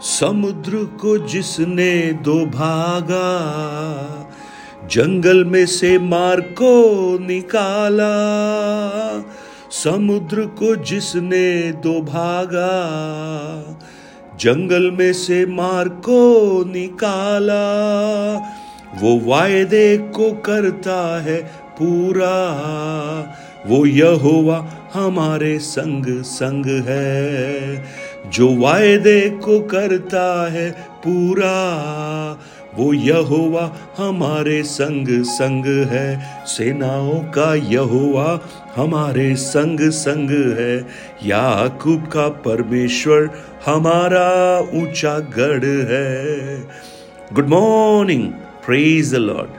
समुद्र को जिसने दो भागा, जंगल में से मार को निकाला। समुद्र को जिसने दो भागा, जंगल में से मार को निकाला। वो वायदे को करता है पूरा, वो यहोवा हमारे संग संग है। जो वायदे को करता है पूरा, वो यहोवा हमारे संग संग है। सेनाओं का यहोवा हमारे संग संग है। याकूब का परमेश्वर हमारा ऊँचा गढ़ है। Good morning, praise Lord.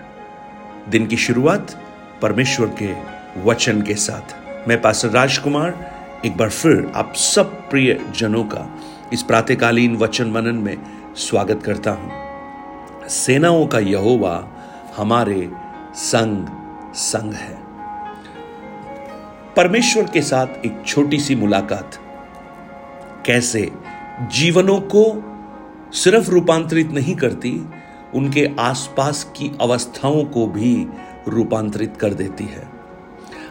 दिन की शुरुआत परमेश्वर के वचन के साथ। मैं पास राजकुमार एक बार फिर आप सब प्रिय जनों का इस प्रातकालीन वचन मनन में स्वागत करता हूँ। सेनाओं का यहोवा हमारे संग संग है। परमेश्वर के साथ एक छोटी सी मुलाकात। कैसे जीवनों को सिर्फ़ रूपांतरित नहीं करती, उनके आसपास की अवस्थाओं को भी रूपांतरित कर देती है।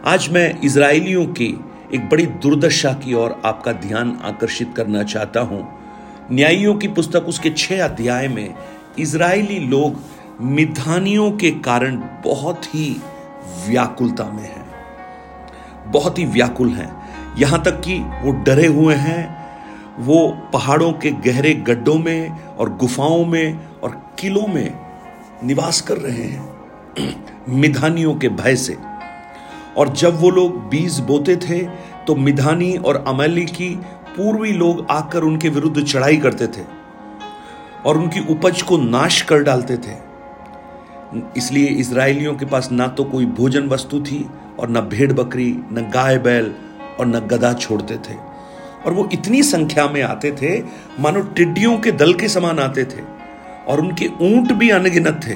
आज मैं इसराइलियों की एक बड़ी दुर्दशा की ओर आपका ध्यान आकर्षित करना चाहता हूँ। न्यायियों की पुस्तक उसके छह अध्याय में इसराइली लोग मिधानियों के कारण बहुत ही व्याकुलता में हैं। बहुत ही व्याकुल हैं। यहाँ तक कि वो डरे हुए हैं। वो पहाड़ों के गहरे गड्ढों में और गुफाओं में और किलों में निवास कर रहे हैं। मिधानियों के भय से। और जब वो लोग बीज बोते थे तो मिधानी और अमली की पूर्वी लोग आकर उनके विरुद्ध चढ़ाई करते थे और उनकी उपज को नाश कर डालते थे। इसलिए इसराइलियों के पास ना तो कोई भोजन वस्तु थी और न भेड़ बकरी, न गाय बैल और न गधा छोड़ते थे। और वो इतनी संख्या में आते थे, मानो टिड्डियों के दल के समान आते थे और उनके ऊँट भी अनगिनत थे।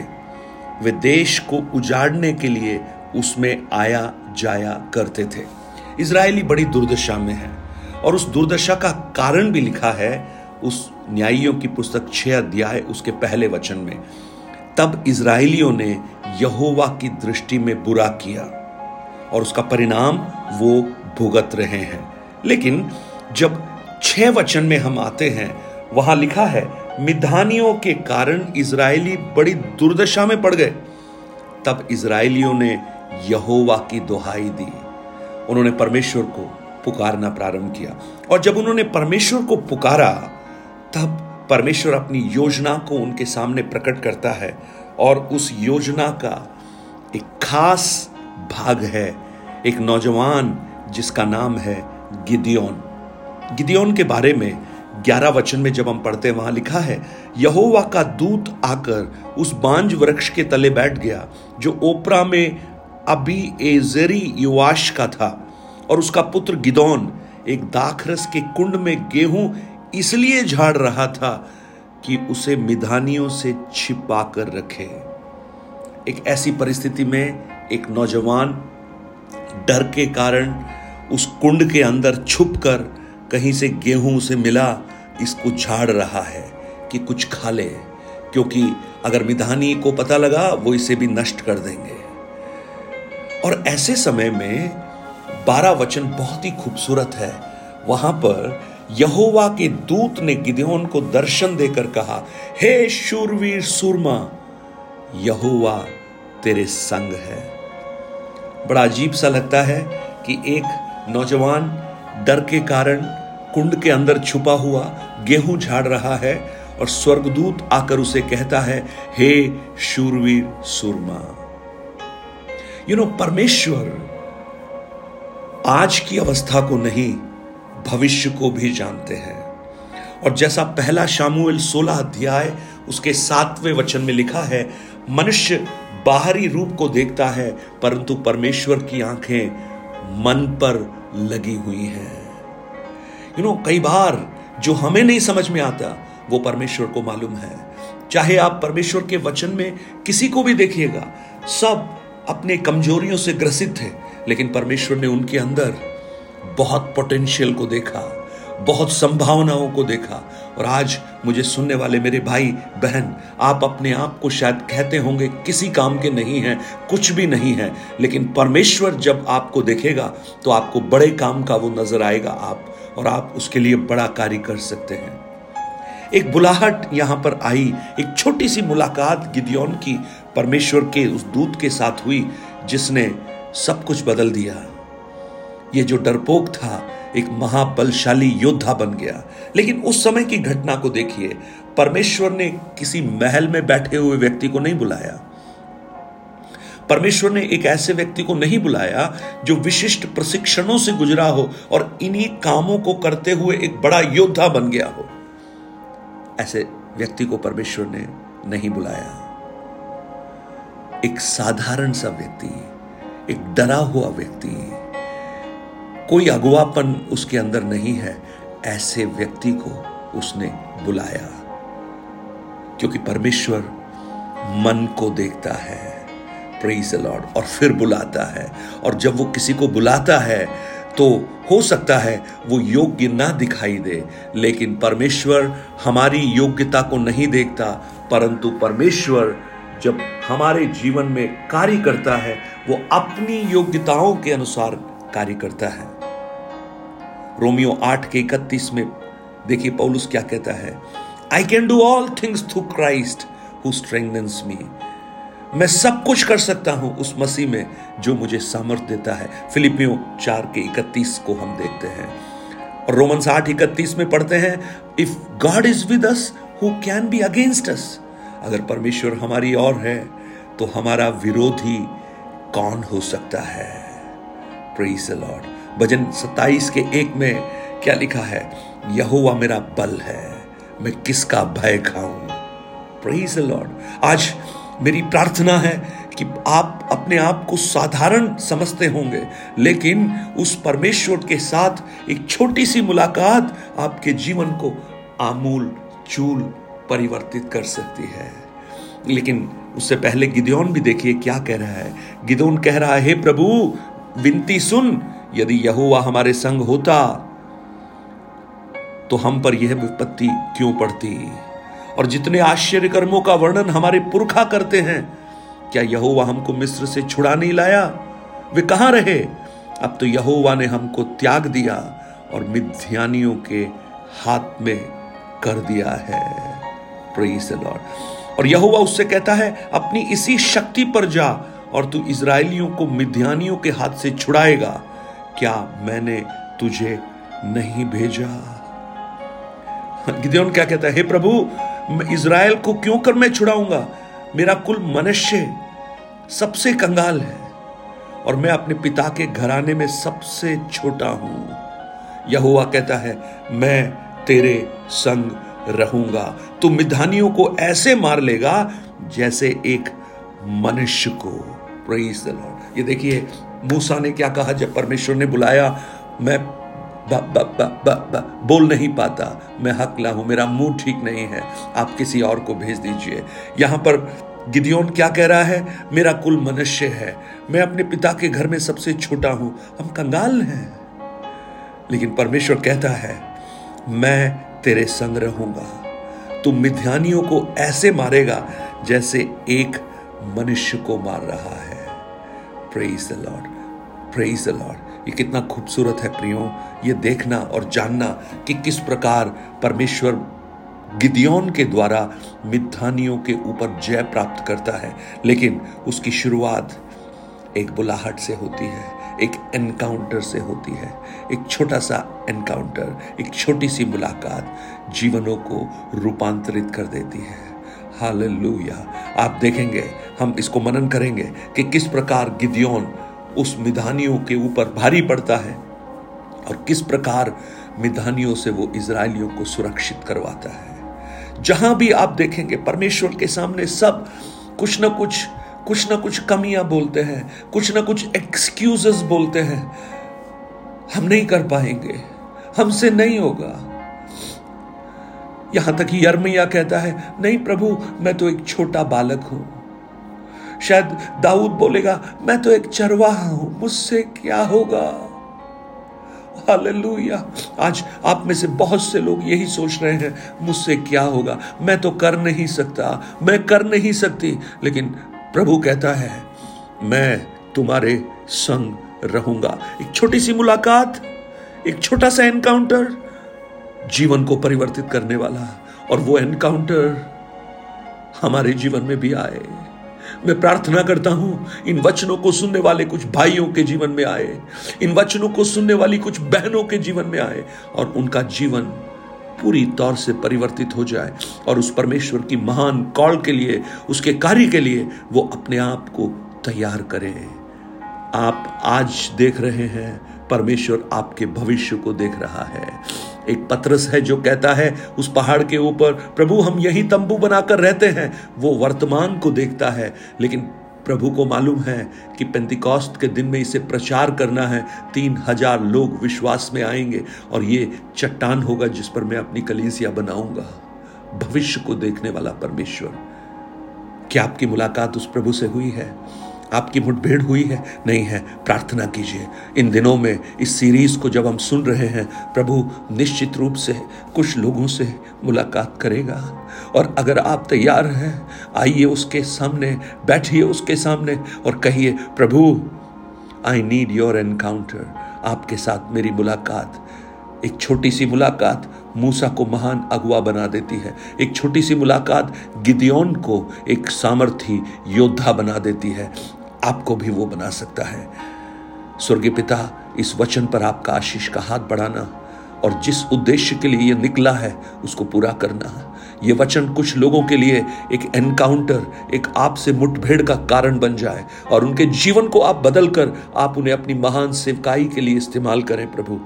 वे देश को उजाड़ने के लिए उसमें आया जाया करते थे। इसराइली बड़ी दुर्दशा में है और उस दुर्दशा का कारण भी लिखा है उस न्यायियों की पुस्तक छह अध्याय उसके पहले वचन में। तब इसराइलियों ने यहोवा की दृष्टि में बुरा किया और उसका परिणाम वो भुगत रहे हैं। लेकिन जब छह वचन में हम आते हैं, वहाँ लिखा है, मिधानियों के कारण इसराइली बड़ी दुर्दशा में पड़ गए। तब इसराइलियों ने यहोवा की दुहाई दी। उन्होंने परमेश्वर को पुकारना प्रारंभ किया। और जब उन्होंने परमेश्वर को पुकारा, तब परमेश्वर अपनी योजना को उनके सामने प्रकट करता है और उस योजना का एक खास भाग है, एक नौजवान जिसका नाम है गिदियोन। गिदियोन के बारे में ग्यारह वचन में जब हम पढ़ते हैं, वहाँ लिखा है, यहोवा का दूत आकर उस बांझ वृक्ष के तले बैठ गया, जो ओपरा में अभी एजरी युवाश का था और उसका पुत्र गिदौन एक दाखरस के कुंड में गेहूँ इसलिए झाड़ रहा था कि उसे मिधानियों से छिपा कर रखे। एक ऐसी परिस्थिति में एक नौजवान डर के कारण उस कुंड के अंदर छुप कर कहीं से गेहूँ उसे मिला, इसको झाड़ रहा है कि कुछ खा ले, क्योंकि अगर मिधानी को पता लगा, वो इसे भी नष्ट कर देंगे। और ऐसे समय में बारह वचन बहुत ही खूबसूरत है। वहाँ पर यहोवा के दूत ने गिदेन को दर्शन देकर कहा, हे शूरवीर सुरमा, यहोवा तेरे संग है। बड़ा अजीब सा लगता है कि एक नौजवान डर के कारण कुंड के अंदर छुपा हुआ गेहूँ झाड़ रहा है और स्वर्गदूत आकर उसे कहता है, हे शूरवीर सुरमा यू नो परमेश्वर आज की अवस्था को नहीं, भविष्य को भी जानते हैं। और जैसा पहला शामुएल सोलह अध्याय उसके सातवें वचन में लिखा है, मनुष्य बाहरी रूप को देखता है, परंतु परमेश्वर की आँखें मन पर लगी हुई हैं। यू नो कई बार जो हमें नहीं समझ में आता, वो परमेश्वर को मालूम है। चाहे आप परमेश्वर के वचन में किसी को भी देखिएगा, सब अपने कमजोरियों से ग्रसित थे लेकिन परमेश्वर ने उनके अंदर बहुत पोटेंशियल को देखा, बहुत संभावनाओं को देखा। और आज मुझे सुनने वाले मेरे भाई, बहन, आप अपने आप को शायद कहते होंगे, किसी काम के नहीं हैं, कुछ भी नहीं है, लेकिन परमेश्वर जब आपको देखेगा तो आपको बड़े काम का वो नज़र आएगा आप, और आप उसके लिए बड़ा कार्य कर सकते हैं। एक बुलाहट यहाँ पर आई, एक छोटी सी मुलाकात गिदियोन की परमेश्वर के उस दूत के साथ हुई, जिसने सब कुछ बदल दिया। ये जो डरपोक था, एक महाबलशाली योद्धा बन गया। लेकिन उस समय की घटना को देखिए, परमेश्वर ने किसी महल में बैठे हुए व्यक्ति को नहीं बुलाया। परमेश्वर ने एक ऐसे व्यक्ति को नहीं बुलाया, जो विशिष्ट प्रशिक्षणों से गुजरा हो और इन्हीं कामों को करते हुए एक बड़ा योद्धा बन गया हो। ऐसे व्यक्ति को परमेश्वर ने नहीं बुलाया। एक साधारण सा व्यक्ति, एक डरा हुआ व्यक्ति। कोई अगुवापन उसके अंदर नहीं है, ऐसे व्यक्ति को उसने बुलाया। क्योंकि परमेश्वर मन को देखता है। प्रेज लॉर्ड और फिर बुलाता है। और जब वो किसी को बुलाता है तो हो सकता है वो योग्य ना दिखाई दे, लेकिन परमेश्वर हमारी योग्यता को नहीं देखता, परंतु परमेश्वर जब हमारे जीवन में कार्य करता है, वो अपनी योग्यताओं के अनुसार कार्य करता है। रोमियो आठ के इकतीस में देखिए पौलुस क्या कहता है I can do all things through Christ who me मैं सब कुछ कर सकता हूँ उस मसीह में जो मुझे सामर्थ देता है। फिलिपियो चार के इकतीस को हम देखते हैं। और रोमन आठ इकतीस में पढ़ते हैं if God is with us who can be against us अगर परमेश्वर हमारी और है तो हमारा विरोधी कौन हो सकता है? प्रेज लॉर्ड भजन 27 के एक में क्या लिखा है? यहोवा मेरा बल है, मैं किसका भय खाऊं? प्रेज लॉर्ड आज मेरी प्रार्थना है कि आप अपने आप को साधारण समझते होंगे, लेकिन उस परमेश्वर के साथ एक छोटी सी मुलाकात आपके जीवन को आमूल, चूल परिवर्तित कर सकती है। लेकिन उससे पहले गिदोन भी देखिए क्या कह रहा है। गिदोन कह रहा है, हे प्रभु, विनती सुन, यदि यहोवा हमारे संग होता तो हम पर यह विपत्ति क्यों पड़ती? और जितने आश्चर्य कर्मों का वर्णन हमारे पुरखा करते हैं, क्या यहोवा हमको मिस्र से छुड़ा नहीं लाया? वे कहाँ रहे? अब तो यहोवा ने हमको त्याग दिया और मिध्यानियों के हाथ में कर दिया है। प्रेज लॉर्ड और यहोवा उससे कहता है, अपनी इसी शक्ति पर जा और तू इसराइलियों को मिध्यानियों के हाथ से छुड़ाएगा। क्या मैंने तुझे नहीं भेजा? गिदेन क्या कहता है, हे प्रभु इसराइल को क्यों कर मैं छुड़ाऊँगा? मेरा कुल मनुष्य सबसे कंगाल है और मैं अपने पिता के घराने में सबसे छोटा हूँ। यहोवा कहता है, मैं तेरे संग रहूँगा। तो मिधानियों को ऐसे मार लेगा जैसे एक मनुष्य को। प्रेज द लॉर्ड ये देखिए मूसा ने क्या कहा जब परमेश्वर ने बुलाया मैं ब, ब, ब, ब, ब, बोल नहीं पाता। मैं हकला हूँ मेरा मुँह ठीक नहीं है। आप किसी और को भेज दीजिए। यहाँ पर गिदियोन क्या कह रहा है? मेरा कुल मनुष्य है। मैं अपने पिता के घर में सबसे छोटा हूँ। हम कंगाल हैं। लेकिन परमेश्वर कहता है मैं तेरे संग रहूँगा तू मिध्यानियों को ऐसे मारेगा जैसे एक मनुष्य को मार रहा है। Praise the Lord praise the Lord ये कितना खूबसूरत है प्रियो। ये देखना और जानना कि किस प्रकार परमेश्वर गिदियोन के द्वारा मिधानियों के ऊपर जय प्राप्त करता है। लेकिन उसकी शुरुआत एक बुलाहट से होती है। एक एनकाउंटर से होती है। एक छोटा सा एनकाउंटर एक छोटी सी मुलाकात जीवनों को रूपांतरित कर देती है। हालेलुया आप देखेंगे, हम इसको मनन करेंगे कि किस प्रकार गिदियोन उस मिधानियों के ऊपर भारी पड़ता है और किस प्रकार मिधानियों से वो इसराइलियों को सुरक्षित करवाता है। जहाँ भी आप देखेंगे, परमेश्वर के सामने सब कुछ ना कुछ कुछ ना कुछ कमियाँ बोलते हैं, कुछ ना कुछ एक्सक्यूजेस बोलते हैं। हम नहीं कर पाएँगे, हमसे नहीं होगा। यहाँ तक यरमैया कहता है, नहीं प्रभु, मैं तो एक छोटा बालक हूँ। शायद दाऊद बोलेगा, मैं तो एक चरवाहा हूँ, मुझसे क्या होगा? हालेलुया। आज आप में से बहुत से लोग यही सोच रहे हैं, मुझसे क्या होगा? मैं तो कर नहीं सकता, मैं कर नहीं सकती। लेकिन प्रभु कहता है, मैं तुम्हारे संग रहूँगा। एक छोटी सी मुलाकात, एक छोटा सा एनकाउंटर जीवन को परिवर्तित करने वाला, और वो एनकाउंटर हमारे जीवन में भी आए। मैं प्रार्थना करता हूँ, इन वचनों को सुनने वाले कुछ भाइयों के जीवन में आए, इन वचनों को सुनने वाली कुछ बहनों के जीवन में आए, और उनका जीवन पूरी तौर से परिवर्तित हो जाए और उस परमेश्वर की महान कॉल के लिए, उसके कार्य के लिए वो अपने आप को तैयार करें। आप आज देख रहे हैं, परमेश्वर आपके भविष्य को देख रहा है। एक पत्रस है जो कहता है, उस पहाड़ के ऊपर प्रभु, हम यही तंबू बनाकर रहते हैं। वो वर्तमान को देखता है, लेकिन प्रभु को मालूम है कि पेंतिकॉस्ट के दिन में इसे प्रचार करना है। तीन हज़ार लोग विश्वास में आएँगे और ये चट्टान होगा जिस पर मैं अपनी कलीसिया बनाऊँगा। भविष्य को देखने वाला परमेश्वर। क्या आपकी मुलाकात उस प्रभु से हुई है? आपकी मुठभेड़ हुई है? नहीं है। प्रार्थना कीजिए। इन दिनों में इस सीरीज़ को जब हम सुन रहे हैं, प्रभु निश्चित रूप से कुछ लोगों से मुलाकात करेगा। और अगर आप तैयार हैं, आइए उसके सामने, बैठिए उसके सामने और कहिए, प्रभु आई नीड योर एनकाउंटर आपके साथ मेरी मुलाकात। एक छोटी सी मुलाकात मूसा को महान अगुआ बना देती है। एक छोटी सी मुलाकात गिदियोन को एक सामर्थी योद्धा बना देती है। आपको भी वो बना सकता है। स्वर्गीय पिता, इस वचन पर आपका आशीष का हाथ बढ़ाना और जिस उद्देश्य के लिए ये निकला है, उसको पूरा करना। ये वचन कुछ लोगों के लिए एक एनकाउंटर एक आपसे मुठभेड़ का कारण बन जाए और उनके जीवन को आप बदल कर आप उन्हें अपनी महान सेवकाई के लिए इस्तेमाल करें प्रभु।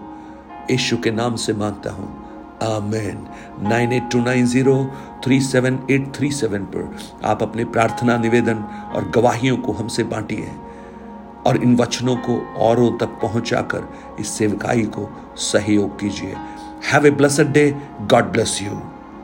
यीशु के नाम से माँगता हूँ। आमेन nine eight two nine zero three seven eight three seven पर आप अपने प्रार्थना, निवेदन और गवाहियों को हमसे बांटिए और इन वचनों को औरों तक पहुंचाकर इस सेवकाई को सहयोग कीजिए। Have a blessed day God bless you